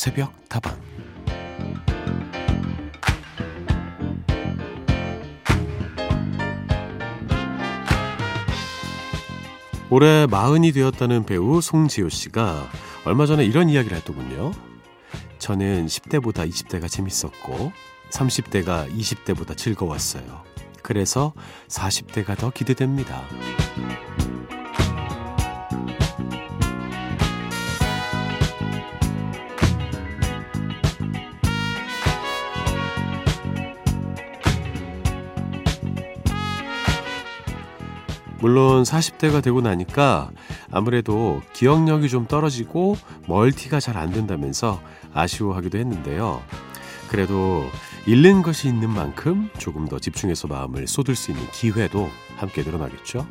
새벽 다방 올해 마흔이 되었다는 배우 송지효 씨가 얼마 전에 이런 이야기를 했더군요. 저는 10대보다 20대가 재밌었고 30대가 20대보다 즐거웠어요. 그래서 40대가 더 기대됩니다. 물론 40대가 되고 나니까 아무래도 기억력이 좀 떨어지고 멀티가 잘 안 된다면서 아쉬워하기도 했는데요. 그래도 잃는 것이 있는 만큼 조금 더 집중해서 마음을 쏟을 수 있는 기회도 함께 늘어나겠죠.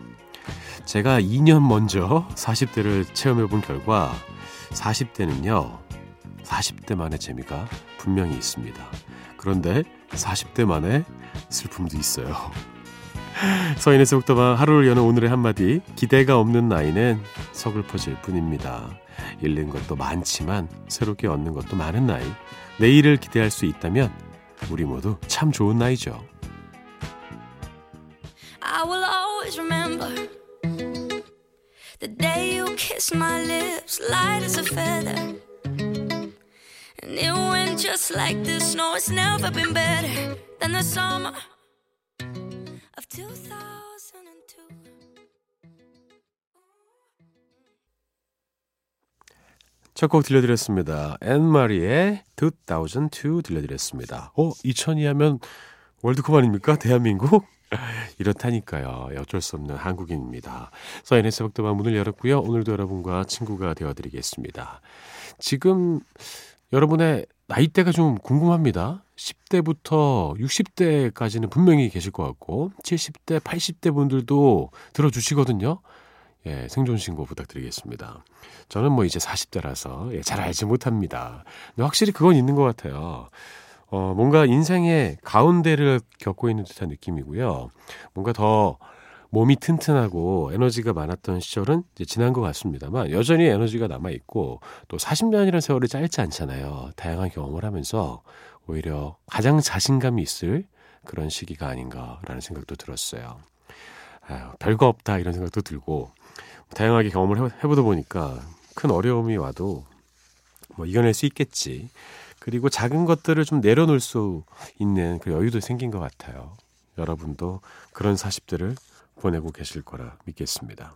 제가 2년 먼저 40대를 체험해 본 결과 40대는요, 40대만의 재미가 분명히 있습니다. 그런데 40대만의 슬픔도 있어요. 서인의 속도방 하루를 여는 오늘의 한마디 기대가 없는 나이는 서글퍼질 뿐입니다. 잃는 것도 많지만 새롭게 얻는 것도 많은 나이 내일을 기대할 수 있다면 우리 모두 참 좋은 나이죠. I will always remember the day you kissed my lips light as a feather and it went just like this no it's never been better than the summer of 2002. 첫곡 들려드렸습니다. 앤마리의 2002 들려드렸습니다. 어, 2000이 하면 월드컵 아닙니까? 대한민국? 이렇다니까요. 어쩔 수 없는 한국인입니다. 서인의 새벽도방 문을 열었고요. 오늘도 여러분과 친구가 되어드리겠습니다. 지금 여러분의 나이대가 좀 궁금합니다. 10대부터 60대까지는 분명히 계실 것 같고 70대, 80대 분들도 들어주시거든요. 예, 생존 신고 부탁드리겠습니다. 저는 뭐 이제 40대라서 예, 잘 알지 못합니다. 근데 확실히 그건 있는 것 같아요. 어, 뭔가 인생의 가운데를 겪고 있는 듯한 느낌이고요. 뭔가 더 몸이 튼튼하고 에너지가 많았던 시절은 이제 지난 것 같습니다만 여전히 에너지가 남아 있고 또 40년이라는 세월이 짧지 않잖아요. 다양한 경험을 하면서 오히려 가장 자신감이 있을 그런 시기가 아닌가라는 생각도 들었어요. 아유, 별거 없다 이런 생각도 들고 다양하게 경험을 해보다 보니까 큰 어려움이 와도 뭐 이겨낼 수 있겠지. 그리고 작은 것들을 좀 내려놓을 수 있는 그 여유도 생긴 것 같아요. 여러분도 그런 40대를 보내고 계실 거라 믿겠습니다.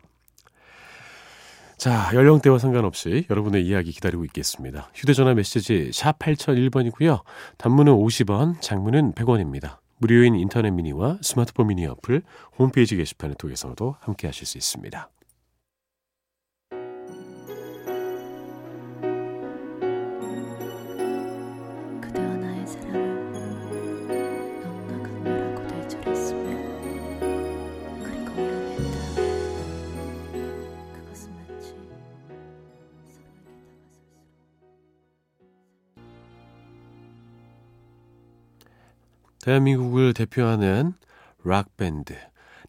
자, 연령대와 상관없이 여러분의 이야기 기다리고 있겠습니다. 휴대전화 메시지 샵 8001번이고요. 단문은 50원, 장문은 100원입니다. 무료인 인터넷 미니와 스마트폰 미니 어플, 홈페이지 게시판을 통해서도 함께 하실 수 있습니다. 대한민국을 대표하는 락밴드,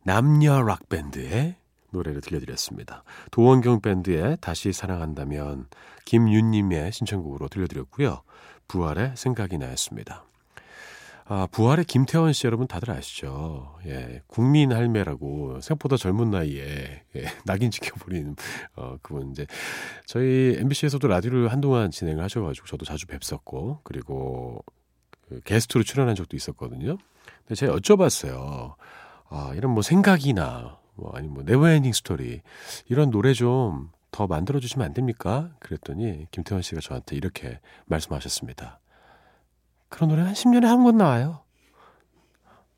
남녀 락밴드의 노래를 들려드렸습니다. 도원경 밴드의 다시 사랑한다면 김윤님의 신청곡으로 들려드렸고요. 부활의 생각이 나였습니다. 아, 부활의 김태원 씨 여러분 다들 아시죠? 예, 국민 할매라고 생각보다 젊은 나이에 예, 낙인 지켜버리는 어, 그분 이제 저희 MBC에서도 라디오를 한동안 진행을 하셔가지고 저도 자주 뵙었고 그리고 그 게스트로 출연한 적도 있었거든요. 근데 제가 여쭤봤어요. 아, 이런 뭐 생각이나 뭐 아니면 뭐 Never Ending Story 이런 노래 좀 더 만들어 주시면 안 됩니까? 그랬더니 김태원 씨가 저한테 이렇게 말씀하셨습니다. 그런 노래 한 10년에 한 번 나와요.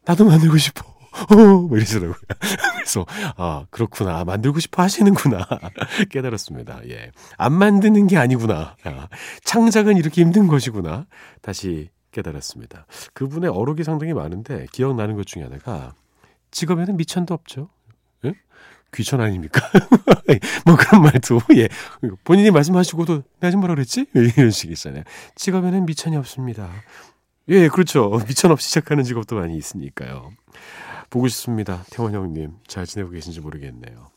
나도 만들고 싶어. 뭐 이러시더라고요. 그래서, 아, 그렇구나. 만들고 싶어 하시는구나. 깨달았습니다. 예. 안 만드는 게 아니구나. 아, 창작은 이렇게 힘든 것이구나. 다시 깨달았습니다. 그분의 어록이 상당히 많은데 기억나는 것 중에 하나가 직업에는 미천도 없죠. 예? 귀천 아닙니까? 뭐 그런 말도 예 본인이 말씀하시고도 내가 지금 뭐라 그랬지? 이런 식이잖아요. 직업에는 미천이 없습니다. 예 그렇죠. 미천 없이 시작하는 직업도 많이 있으니까요. 보고 싶습니다. 태원 형님 잘 지내고 계신지 모르겠네요.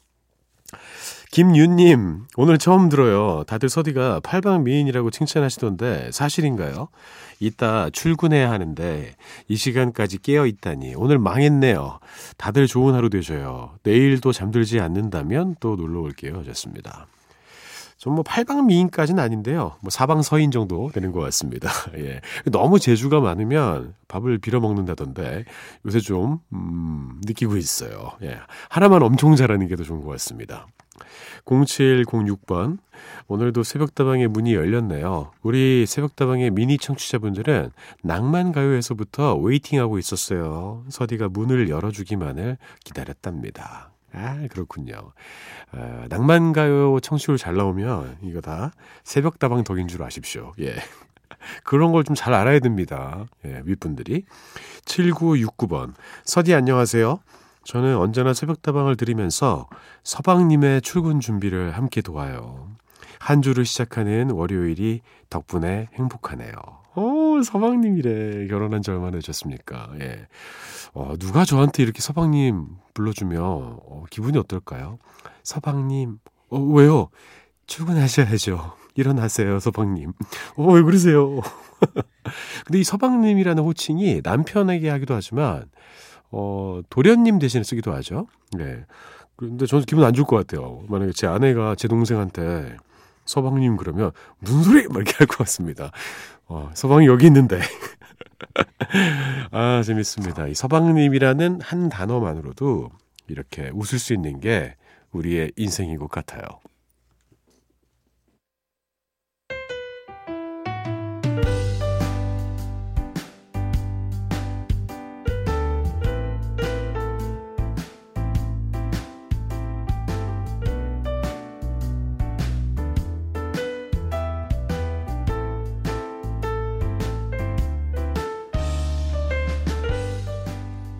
김윤님, 오늘 처음 들어요. 다들 서디가 팔방 미인이라고 칭찬하시던데 사실인가요? 이따 출근해야 하는데 이 시간까지 깨어 있다니 오늘 망했네요. 다들 좋은 하루 되셔요. 내일도 잠들지 않는다면 또 놀러 올게요. 하셨습니다. 좀뭐 팔방 미인까지는 아닌데요. 뭐 사방 서인 정도 되는 것 같습니다. 예. 너무 재주가 많으면 밥을 빌어 먹는다던데 요새 좀, 음, 느끼고 있어요. 예. 하나만 엄청 잘하는 게 더 좋은 것 같습니다. 0706번. 오늘도 새벽다방의 문이 열렸네요. 우리 새벽다방의 미니 청취자분들은 낭만가요에서부터 웨이팅하고 있었어요. 서디가 문을 열어주기만을 기다렸답니다. 아, 그렇군요. 아, 낭만가요 청취율 잘 나오면 이거 다 새벽다방 덕인 줄 아십시오. 예. 그런 걸 좀 잘 알아야 됩니다. 예, 윗분들이. 7969번. 서디 안녕하세요. 저는 언제나 새벽다방을 들으면서 서방님의 출근 준비를 함께 도와요. 한 주를 시작하는 월요일이 덕분에 행복하네요. 어, 서방님이래. 결혼한 지 얼마나 되셨습니까? 예. 어, 누가 저한테 이렇게 서방님 불러주면 어, 기분이 어떨까요? 서방님, 어, 왜요? 출근하셔야죠. 일어나세요, 서방님. 어, 왜 그러세요? 근데 이 서방님이라는 호칭이 남편에게 하기도 하지만, 어, 도련님 대신에 쓰기도 하죠. 네. 그런데 저는 기분 안 좋을 것 같아요. 만약에 제 아내가 제 동생한테 서방님 그러면 무슨 소리? 막 이렇게 할 것 같습니다. 어, 서방이 여기 있는데. 아, 재밌습니다. 이 서방님이라는 한 단어만으로도 이렇게 웃을 수 있는 게 우리의 인생인 것 같아요.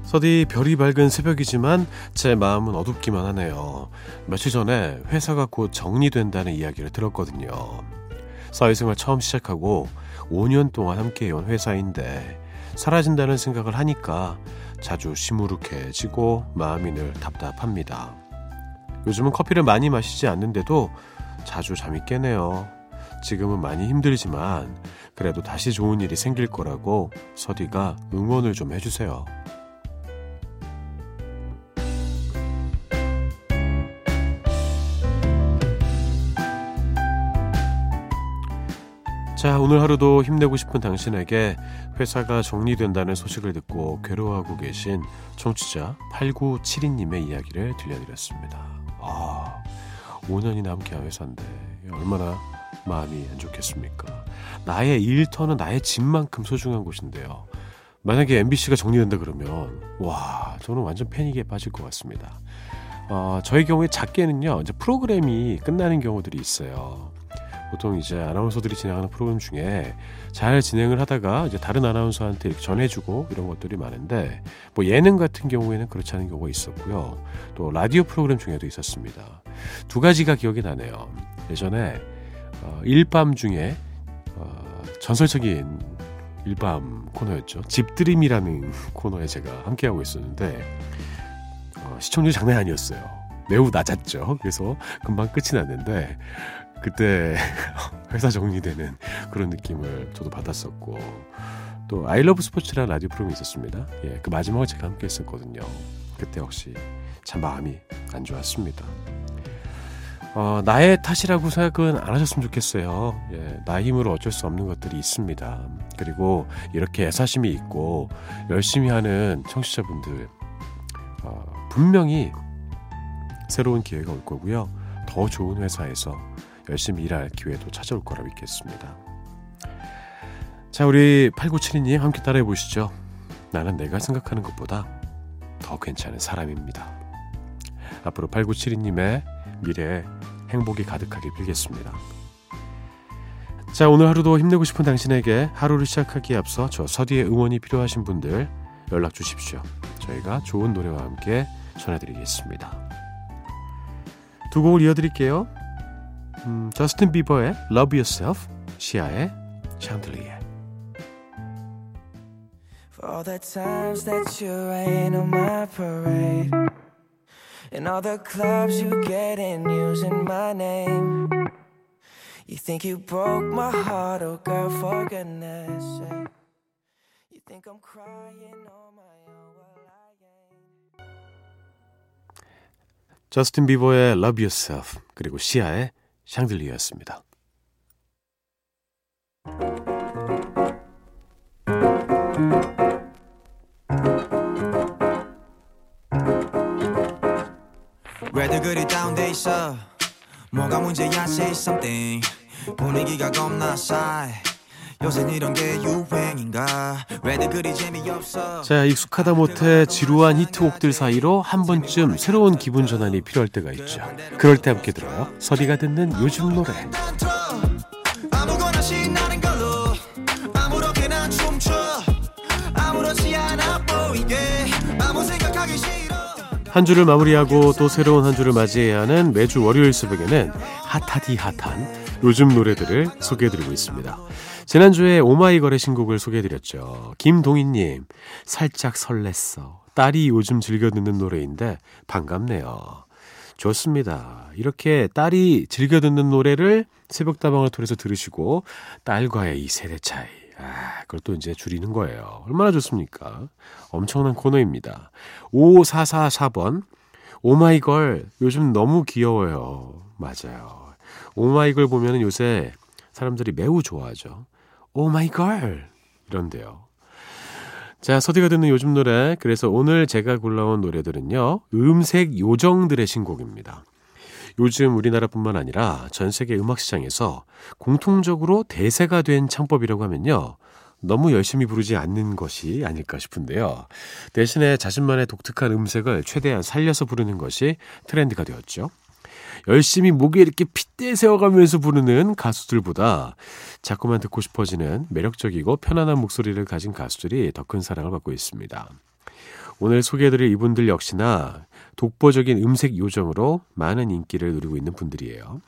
서디 별이 밝은 새벽이지만 제 마음은 어둡기만 하네요. 며칠 전에 회사가 곧 정리된다는 이야기를 들었거든요. 사회생활 처음 시작하고 5년 동안 함께해온 회사인데 사라진다는 생각을 하니까 자주 시무룩해지고 마음이 늘 답답합니다. 요즘은 커피를 많이 마시지 않는데도 자주 잠이 깨네요. 지금은 많이 힘들지만 그래도 다시 좋은 일이 생길 거라고 서디가 응원을 좀 해주세요. 자, 오늘 하루도 힘내고 싶은 당신에게 회사가 정리된다는 소식을 듣고 괴로워하고 계신 청취자 8972님의 이야기를 들려드렸습니다. 아, 5년이나 함께한 회사인데 얼마나 마음이 안 좋겠습니까? 나의 일터는 나의 집만큼 소중한 곳인데요. 만약에 MBC가 정리된다 그러면 와, 저는 완전 패닉에 빠질 것 같습니다. 어, 저희 경우에 작게는요, 이제 프로그램이 끝나는 경우들이 있어요. 보통 이제 아나운서들이 진행하는 프로그램 중에 잘 진행을 하다가 이제 다른 아나운서한테 전해주고 이런 것들이 많은데 뭐 예능 같은 경우에는 그렇지 않은 경우가 있었고요. 또 라디오 프로그램 중에도 있었습니다. 두 가지가 기억이 나네요. 예전에 어, 일밤 중에 어, 전설적인 일밤 코너였죠. 집드림이라는 코너에 제가 함께하고 있었는데 어, 시청률 장난 아니었어요. 매우 낮았죠. 그래서 금방 끝이 났는데 그때 회사 정리되는 그런 느낌을 저도 받았었고 또 I Love 스포츠라는 라디오 프로그램이 있었습니다. 예, 그 마지막을 제가 함께 했었거든요. 그때 역시 참 마음이 안 좋았습니다. 어, 나의 탓이라고 생각은 안 하셨으면 좋겠어요. 예, 나 힘으로 어쩔 수 없는 것들이 있습니다. 그리고 이렇게 애사심이 있고 열심히 하는 청취자분들 어, 분명히 새로운 기회가 올 거고요. 더 좋은 회사에서 열심히 일할 기회도 찾아올 거라 믿겠습니다. 자, 우리 8972님 함께 따라해 보시죠. 나는 내가 생각하는 것보다 더 괜찮은 사람입니다. 앞으로 8972님의 미래에 행복이 가득하게 빌겠습니다. 자, 오늘 하루도 힘내고 싶은 당신에게 하루를 시작하기에 앞서 저 서디의 응원이 필요하신 분들 연락 주십시오. 저희가 좋은 노래와 함께 전해드리겠습니다. 두 곡을 이어드릴게요. 음, 저스틴 비버의 Love Yourself, 시아의 샹들리에. For all the times that you rain on my parade And all the clubs you get in using my name. You think you broke my heart, oh girl, for goodness sake. You think I'm crying on my own, well I ain't. 저스틴 비버의 Love Yourself 그리고 시아의 샹들리였습니다. 왜들 그리 다운돼 있어? 뭐가 문제야 say something. 분위기가 겁나 싸해 요새 이런 게 유행인가 왜들 그리 재미없어 자, 익숙하다 못해 지루한 히트곡들 사이로 한 번쯤 새로운 기분 전환이 필요할 때가 있죠. 그럴 때 함께 들어요. 서디가 듣는 요즘 노래. 한 주를 마무리하고 또 새로운 한 주를 맞이해야 하는 매주 월요일 새벽에는 핫하디 핫한 요즘 노래들을 소개해드리고 있습니다. 지난주에 오마이걸의 신곡을 소개해드렸죠. 김동희님, 살짝 설렜어. 딸이 요즘 즐겨 듣는 노래인데 반갑네요. 좋습니다. 이렇게 딸이 즐겨 듣는 노래를 새벽다방을 통해서 들으시고 딸과의 이 세대 차이. 아, 그걸 또 이제 줄이는 거예요. 얼마나 좋습니까? 엄청난 코너입니다. 5444번. 오마이걸 요즘 너무 귀여워요. 맞아요. 오마이걸 보면은 요새 사람들이 매우 좋아하죠. 오마이걸 이런데요. 자, 서디가 듣는 요즘 노래. 그래서 오늘 제가 골라온 노래들은요. 음색 요정들의 신곡입니다. 요즘 우리나라뿐만 아니라 전 세계 음악 시장에서 공통적으로 대세가 된 창법이라고 하면요. 너무 열심히 부르지 않는 것이 아닐까 싶은데요. 대신에 자신만의 독특한 음색을 최대한 살려서 부르는 것이 트렌드가 되었죠. 열심히 목에 이렇게 핏대 세워가면서 부르는 가수들보다 자꾸만 듣고 싶어지는 매력적이고 편안한 목소리를 가진 가수들이 더 큰 사랑을 받고 있습니다. 오늘 소개해드릴 이분들 역시나 독보적인 음색 요정으로 많은 인기를 누리고 있는 분들이에요.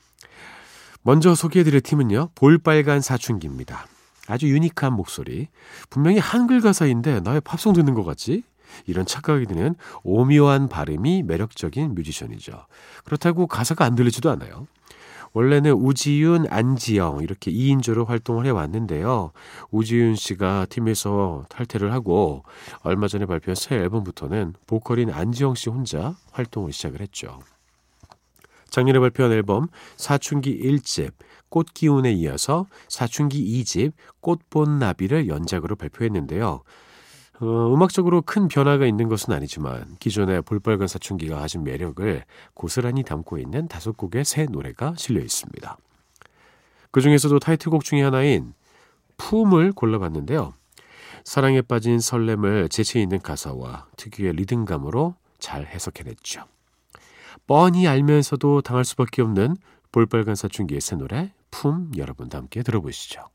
먼저 소개해드릴 팀은요, 볼빨간 사춘기입니다. 아주 유니크한 목소리. 분명히 한글 가사인데 나왜 팝송 듣는 것 같지? 이런 착각이 드는 오묘한 발음이 매력적인 뮤지션이죠. 그렇다고 가사가 안 들리지도 않아요. 원래는 우지윤, 안지영 이렇게 2인조로 활동을 해왔는데요. 우지윤 씨가 팀에서 탈퇴를 하고 얼마 전에 발표한 새 앨범부터는 보컬인 안지영 씨 혼자 활동을 시작을 했죠. 작년에 발표한 앨범 사춘기 1집 꽃기운에 이어서 사춘기 2집 꽃본 나비를 연작으로 발표했는데요. 어, 음악적으로 큰 변화가 있는 것은 아니지만 기존의 볼빨간 사춘기가 가진 매력을 고스란히 담고 있는 다섯 곡의 새 노래가 실려 있습니다. 그 중에서도 타이틀곡 중의 하나인 품을 골라봤는데요. 사랑에 빠진 설렘을 재치 있는 가사와 특유의 리듬감으로 잘 해석해냈죠. 뻔히 알면서도 당할 수밖에 없는 볼빨간 사춘기의 새 노래 품 여러분도 함께 들어보시죠.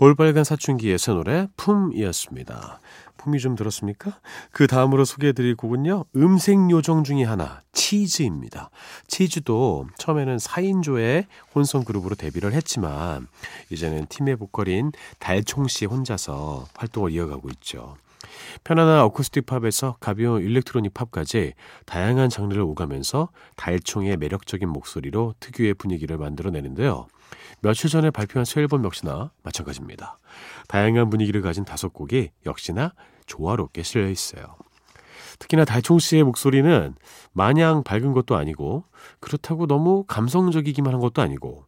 볼빨간 사춘기의 새 노래 품이었습니다. 품이 좀 들었습니까? 그 다음으로 소개해드릴 곡은요. 음색 요정 중의 하나 치즈입니다. 치즈도 처음에는 4인조의 혼성 그룹으로 데뷔를 했지만 이제는 팀의 보컬인 달총 씨 혼자서 활동을 이어가고 있죠. 편안한 어쿠스틱 팝에서 가벼운 일렉트로닉 팝까지 다양한 장르를 오가면서 달총의 매력적인 목소리로 특유의 분위기를 만들어내는데요. 며칠 전에 발표한 새 앨범 역시나 마찬가지입니다. 다양한 분위기를 가진 다섯 곡이 역시나 조화롭게 실려 있어요. 특히나 달총 씨의 목소리는 마냥 밝은 것도 아니고 그렇다고 너무 감성적이기만 한 것도 아니고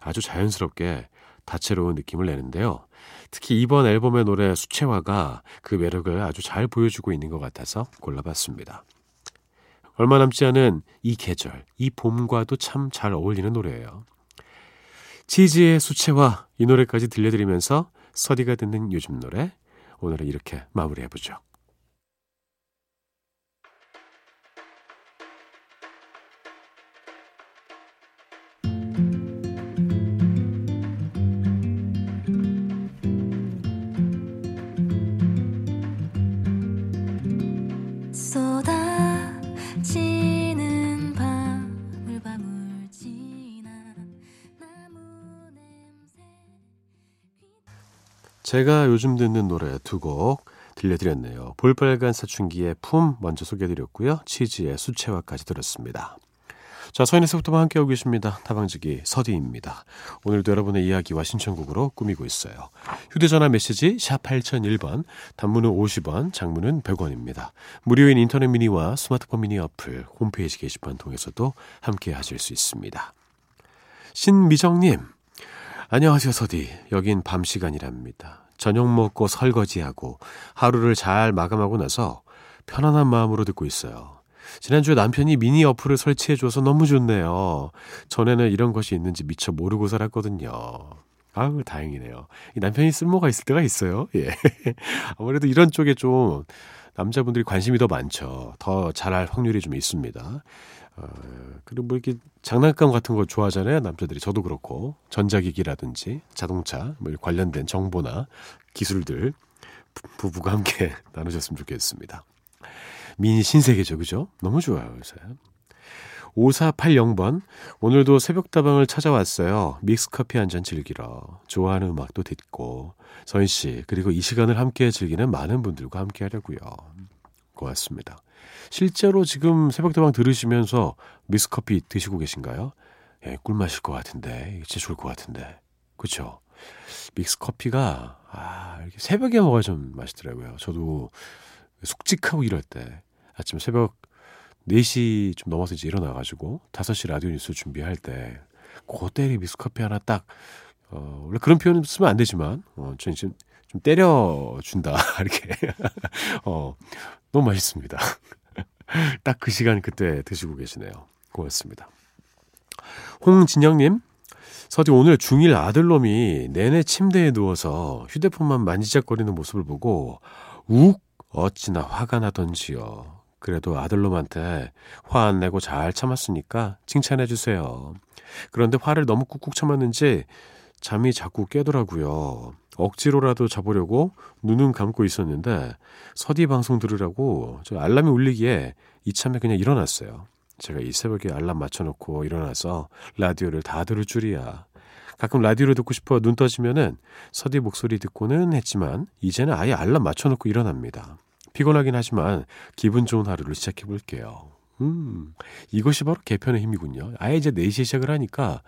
아주 자연스럽게 다채로운 느낌을 내는데요. 특히 이번 앨범의 노래 수채화가 그 매력을 아주 잘 보여주고 있는 것 같아서 골라봤습니다. 얼마 남지 않은 이 계절, 이 봄과도 참 잘 어울리는 노래예요. 치즈의 수채화 이 노래까지 들려드리면서 서디가 듣는 요즘 노래 오늘은 이렇게 마무리해보죠. 제가 요즘 듣는 노래 두 곡 들려드렸네요. 볼빨간 사춘기의 품 먼저 소개해드렸고요. 치즈의 수채화까지 들었습니다. 자, 서인에서부터 함께하고 계십니다. 타방지기 서디입니다. 오늘도 여러분의 이야기와 신청곡으로 꾸미고 있어요. 휴대전화 메시지 샵 8001번, 단문은 50원, 장문은 100원입니다. 무료인 인터넷 미니와 스마트폰 미니 어플, 홈페이지 게시판 통해서도 함께 하실 수 있습니다. 신미정님, 안녕하세요, 서디. 여긴 밤 시간이랍니다. 저녁 먹고 설거지하고 하루를 잘 마감하고 나서 편안한 마음으로 듣고 있어요. 지난주에 남편이 미니 어플을 설치해줘서 너무 좋네요. 전에는 이런 것이 있는지 미처 모르고 살았거든요. 아유, 다행이네요. 이 남편이 쓸모가 있을 때가 있어요. 예. 아무래도 이런 쪽에 좀 남자분들이 관심이 더 많죠. 더 잘할 확률이 좀 있습니다. 어, 그리고 뭐 이렇게 장난감 같은 거 좋아하잖아요. 남자들이. 저도 그렇고. 전자기기라든지 자동차, 뭐 관련된 정보나 기술들 부부가 함께 나누셨으면 좋겠습니다. 미니 신세계죠. 그죠? 너무 좋아요, 요새. 5480번. 오늘도 새벽다방을 찾아왔어요. 믹스커피 한 잔 즐기러. 좋아하는 음악도 듣고. 서인씨, 그리고 이 시간을 함께 즐기는 많은 분들과 함께 하려고요. 고맙습니다. 실제로 지금 새벽다방 들으시면서 믹스커피 드시고 계신가요? 예, 꿀맛일 것 같은데. 진짜 좋을 것 같은데. 그쵸? 믹스커피가, 아, 이렇게 새벽에 먹어야 좀 맛있더라고요. 저도 숙직하고 이럴 때 아침 새벽 4시 좀 넘어서 이제 일어나가지고 5시 라디오 뉴스 준비할 때 그때리 미스커피 하나 딱 어, 원래 그런 표현 쓰면 안 되지만 어, 좀, 좀, 좀 때려준다 이렇게 어, 너무 맛있습니다. 딱 그 시간 그때 드시고 계시네요. 고맙습니다. 홍진영님 서디 오늘 중1 아들놈이 내내 침대에 누워서 휴대폰만 만지작거리는 모습을 보고 욱 어찌나 화가 나던지요. 그래도 아들놈한테 화 안 내고 잘 참았으니까 칭찬해 주세요. 그런데 화를 너무 꾹꾹 참았는지 잠이 자꾸 깨더라고요. 억지로라도 자보려고 눈은 감고 있었는데 서디 방송 들으라고 저 알람이 울리기에 이참에 그냥 일어났어요. 제가 이 새벽에 알람 맞춰놓고 일어나서 라디오를 다 들을 줄이야. 가끔 라디오를 듣고 싶어 눈 떠지면은 서디 목소리 듣고는 했지만 이제는 아예 알람 맞춰놓고 일어납니다. 피곤하긴 하지만 기분 좋은 하루를 시작해 볼게요. 음, 이것이 바로 개편의 힘이군요. 아예 이제 4시에 시작을 하니까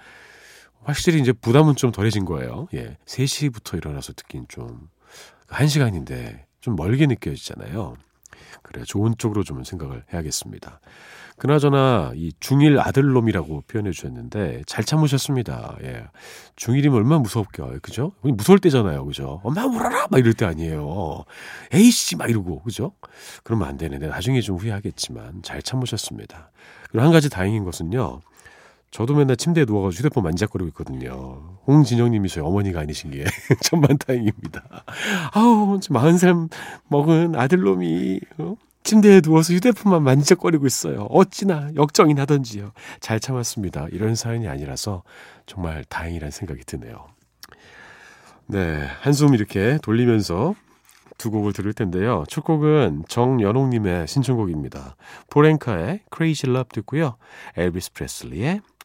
확실히 이제 부담은 좀 덜해진 거예요. 예. 3시부터 일어나서 듣긴 좀, 1시간인데 좀 멀게 느껴지잖아요. 그래, 좋은 쪽으로 좀 생각을 해야겠습니다. 그나저나 이 중1 아들놈이라고 표현해 주셨는데 잘 참으셨습니다. 예. 중1이면 얼마나 무섭게 그죠? 무서울 때잖아요. 그죠? 엄마 울어라 막 이럴 때 아니에요. 에이씨 막 이러고 그죠? 그러면 안 되는데 나중에 좀 후회하겠지만 잘 참으셨습니다. 그리고 한 가지 다행인 것은요. 저도 맨날 침대에 누워가지고 휴대폰 만작거리고 있거든요. 홍진영님이 저희 어머니가 아니신 게 천만 다행입니다. 아우, 마흔 살 먹은 아들놈이 어? 침대에 누워서 휴대폰만 만지작거리고 있어요. 어찌나 역정이 나던지요. 잘 참았습니다. 이런 사연이 아니라서 정말 다행이란 생각이 드네요. 네, 한숨 이렇게 돌리면서 두 곡을 들을 텐데요. 첫 곡은 정연옥님의 신청곡입니다. 포렌카의 Crazy Love 듣고요. 엘비스 프레슬리의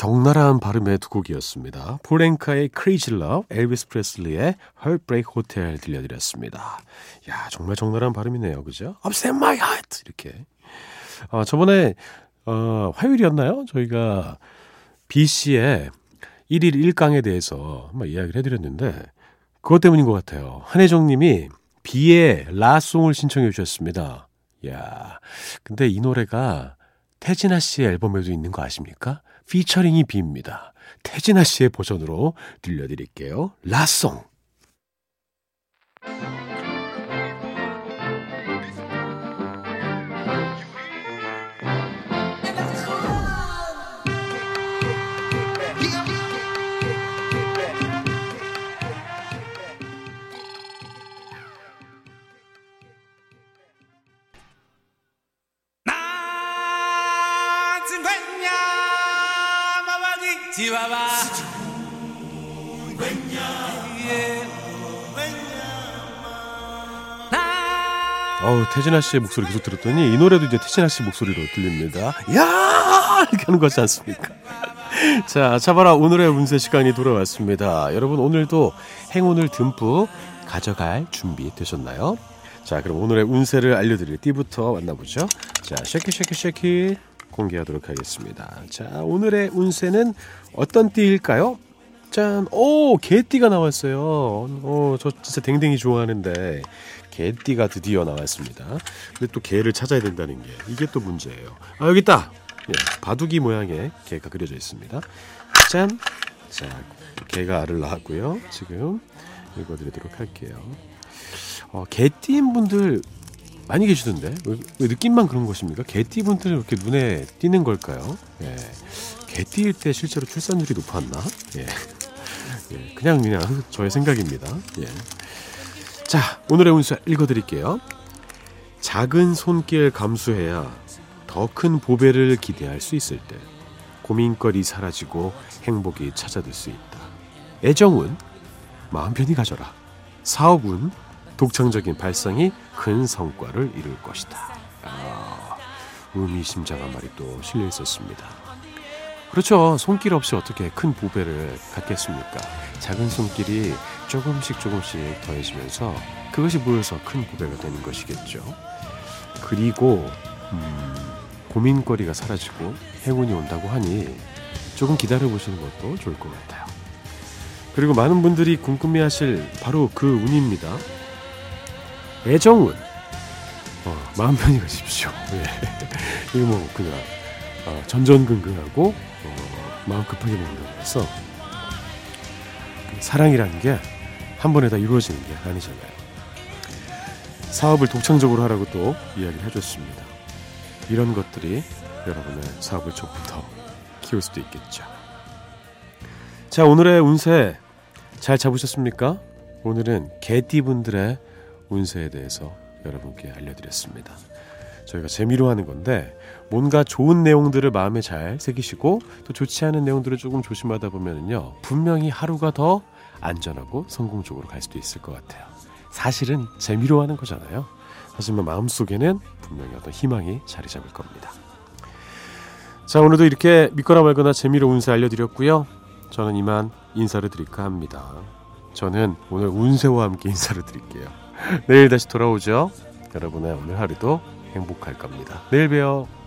적나라한 발음의 두 곡이었습니다. 폴랭카의 Crazy Love, 엘비스 프레슬리의 Heartbreak Hotel 들려드렸습니다. 야 정말 적나라한 발음이네요. 그죠? Upset my heart! 이렇게. 어, 저번에 어, 화요일이었나요? 저희가 B 씨의 1일 1강에 대해서 한번 이야기를 해드렸는데 그것 때문인 것 같아요. 한혜정 님이 비의 라송을 신청해 주셨습니다. 야 근데 이 노래가 태진아 씨의 앨범에도 있는 거 아십니까? 피처링이 비입니다. 태진아 씨의 버전으로 들려드릴게요. 라송. 태진아 씨의 목소리 계속 들었더니 이 노래도 이제 태진아 씨 목소리로 들립니다. 야! 이렇게 하는 거지 않습니까? 자, 잡아라. 오늘의 운세 시간이 돌아왔습니다. 여러분, 오늘도 행운을 듬뿍 가져갈 준비 되셨나요? 자, 그럼 오늘의 운세를 알려드릴 띠부터 만나보죠. 자, shake it, shake it, shake it 공개하도록 하겠습니다. 자, 오늘의 운세는 어떤 띠일까요? 짠, 오, 개띠가 나왔어요. 오, 저 진짜 댕댕이 좋아하는데 개띠가 드디어 나왔습니다. 근데 또 개를 찾아야 된다는 게 이게 또 문제예요. 아, 여기 있다. 예, 바둑이 모양의 개가 그려져 있습니다. 짠, 자, 개가 알을 낳았고요. 지금 읽어드리도록 할게요. 어, 개띠인 분들 많이 계시던데 왜, 왜 느낌만 그런 것입니까? 개띠 분들은 이렇게 눈에 띄는 걸까요? 예. 개띠일 때 실제로 출산율이 높았나? 예. 예, 그냥 그냥 저의 생각입니다. 예. 자, 오늘의 운수 읽어드릴게요. 작은 손길 감수해야 더 큰 보배를 기대할 수 있을 때 고민거리 사라지고 행복이 찾아들 수 있다. 애정은 마음 편히 가져라. 사업은 독창적인 발상이 큰 성과를 이룰 것이다. 아, 의미심장한 말이 또 실려 있었습니다. 그렇죠. 손길 없이 어떻게 큰 보배를 갖겠습니까? 작은 손길이 조금씩 조금씩 더해지면서 그것이 모여서 큰 보배가 되는 것이겠죠. 그리고 음, 고민거리가 사라지고 행운이 온다고 하니 조금 기다려 보시는 것도 좋을 것 같아요. 그리고 많은 분들이 궁금해하실 바로 그 운입니다. 애정운. 어, 마음 편히 가십시오. 예. 이거 뭐 그냥 어, 전전긍긍하고 어, 마음 급하게 먹는 거라서 사랑이라는 게 한 번에 다 이루어지는 게 아니잖아요. 사업을 독창적으로 하라고 또 이야기를 해줬습니다. 이런 것들이 여러분의 사업을 조금 더 키울 수도 있겠죠. 자, 오늘의 운세 잘 잡으셨습니까? 오늘은 개띠분들의 운세에 대해서 여러분께 알려드렸습니다. 저희가 재미로 하는 건데 뭔가 좋은 내용들을 마음에 잘 새기시고 또 좋지 않은 내용들을 조금 조심하다 보면요 분명히 하루가 더 안전하고 성공적으로 갈 수도 있을 것 같아요. 사실은 재미로 하는 거잖아요. 하지만 마음속에는 분명히 어떤 희망이 자리 잡을 겁니다. 자 오늘도 이렇게 믿거나 말거나 재미로 운세 알려드렸고요. 저는 이만 인사를 드릴까 합니다. 저는 오늘 운세와 함께 인사를 드릴게요. 내일 다시 돌아오죠. 여러분의 오늘 하루도 행복할 겁니다. 내일 봬요.